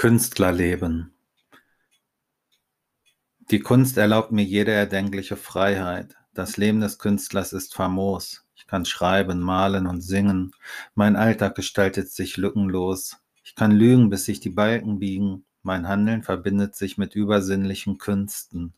Künstlerleben. Die Kunst erlaubt mir jede erdenkliche Freiheit. Das Leben des Künstlers ist famos. Ich kann schreiben, malen und singen. Mein Alltag gestaltet sich lückenlos. Ich kann lügen, bis sich die Balken biegen. Mein Handeln verbindet sich mit übersinnlichen Künsten.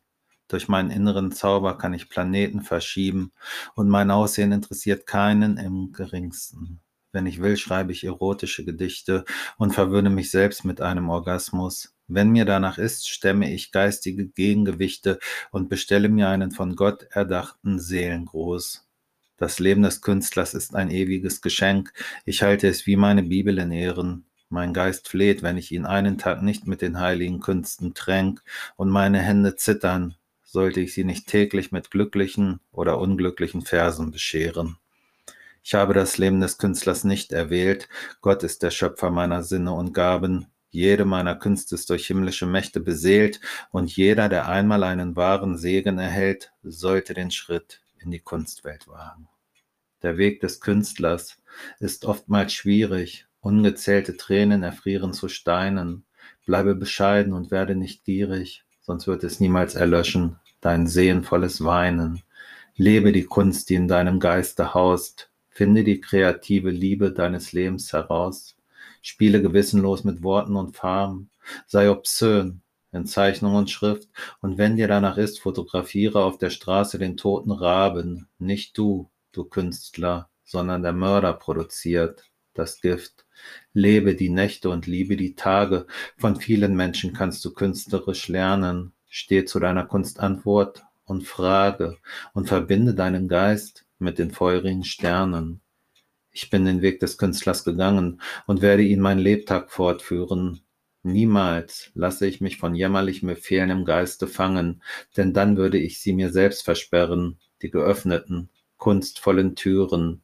Durch meinen inneren Zauber kann ich Planeten verschieben und mein Aussehen interessiert keinen im geringsten. Wenn ich will, schreibe ich erotische Gedichte und verwöhne mich selbst mit einem Orgasmus. Wenn mir danach ist, stemme ich geistige Gegengewichte und bestelle mir einen von Gott erdachten Seelengruß. Das Leben des Künstlers ist ein ewiges Geschenk. Ich halte es wie meine Bibel in Ehren. Mein Geist fleht, wenn ich ihn einen Tag nicht mit den heiligen Künsten tränk, und meine Hände zittern, sollte ich sie nicht täglich mit glücklichen oder unglücklichen Versen bescheren. Ich habe das Leben des Künstlers nicht erwählt. Gott ist der Schöpfer meiner Sinne und Gaben. Jede meiner Künste ist durch himmlische Mächte beseelt und jeder, der einmal einen wahren Segen erhält, sollte den Schritt in die Kunstwelt wagen. Der Weg des Künstlers ist oftmals schwierig. Ungezählte Tränen erfrieren zu Steinen. Bleibe bescheiden und werde nicht gierig, sonst wird es niemals erlöschen, dein sehenvolles Weinen. Lebe die Kunst, die in deinem Geiste haust. Finde die kreative Liebe deines Lebens heraus. Spiele gewissenlos mit Worten und Farben. Sei obszön in Zeichnung und Schrift. Und wenn dir danach ist, fotografiere auf der Straße den toten Raben. Nicht du, du Künstler, sondern der Mörder produziert das Gift. Lebe die Nächte und liebe die Tage. Von vielen Menschen kannst du künstlerisch lernen. Steh zu deiner Kunstantwort und frage und verbinde deinen Geist mit den feurigen Sternen. Ich bin den Weg des Künstlers gegangen und werde ihn mein Lebtag fortführen. Niemals lasse ich mich von jämmerlichem Befehlen im Geiste fangen, denn dann würde ich sie mir selbst versperren, die geöffneten, kunstvollen Türen.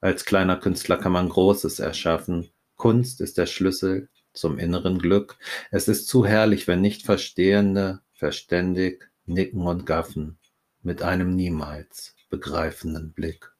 Als kleiner Künstler kann man Großes erschaffen. Kunst ist der Schlüssel zum inneren Glück. Es ist zu herrlich, wenn nicht Verstehende verständig nicken und gaffen mit einem niemals begreifenden Blick.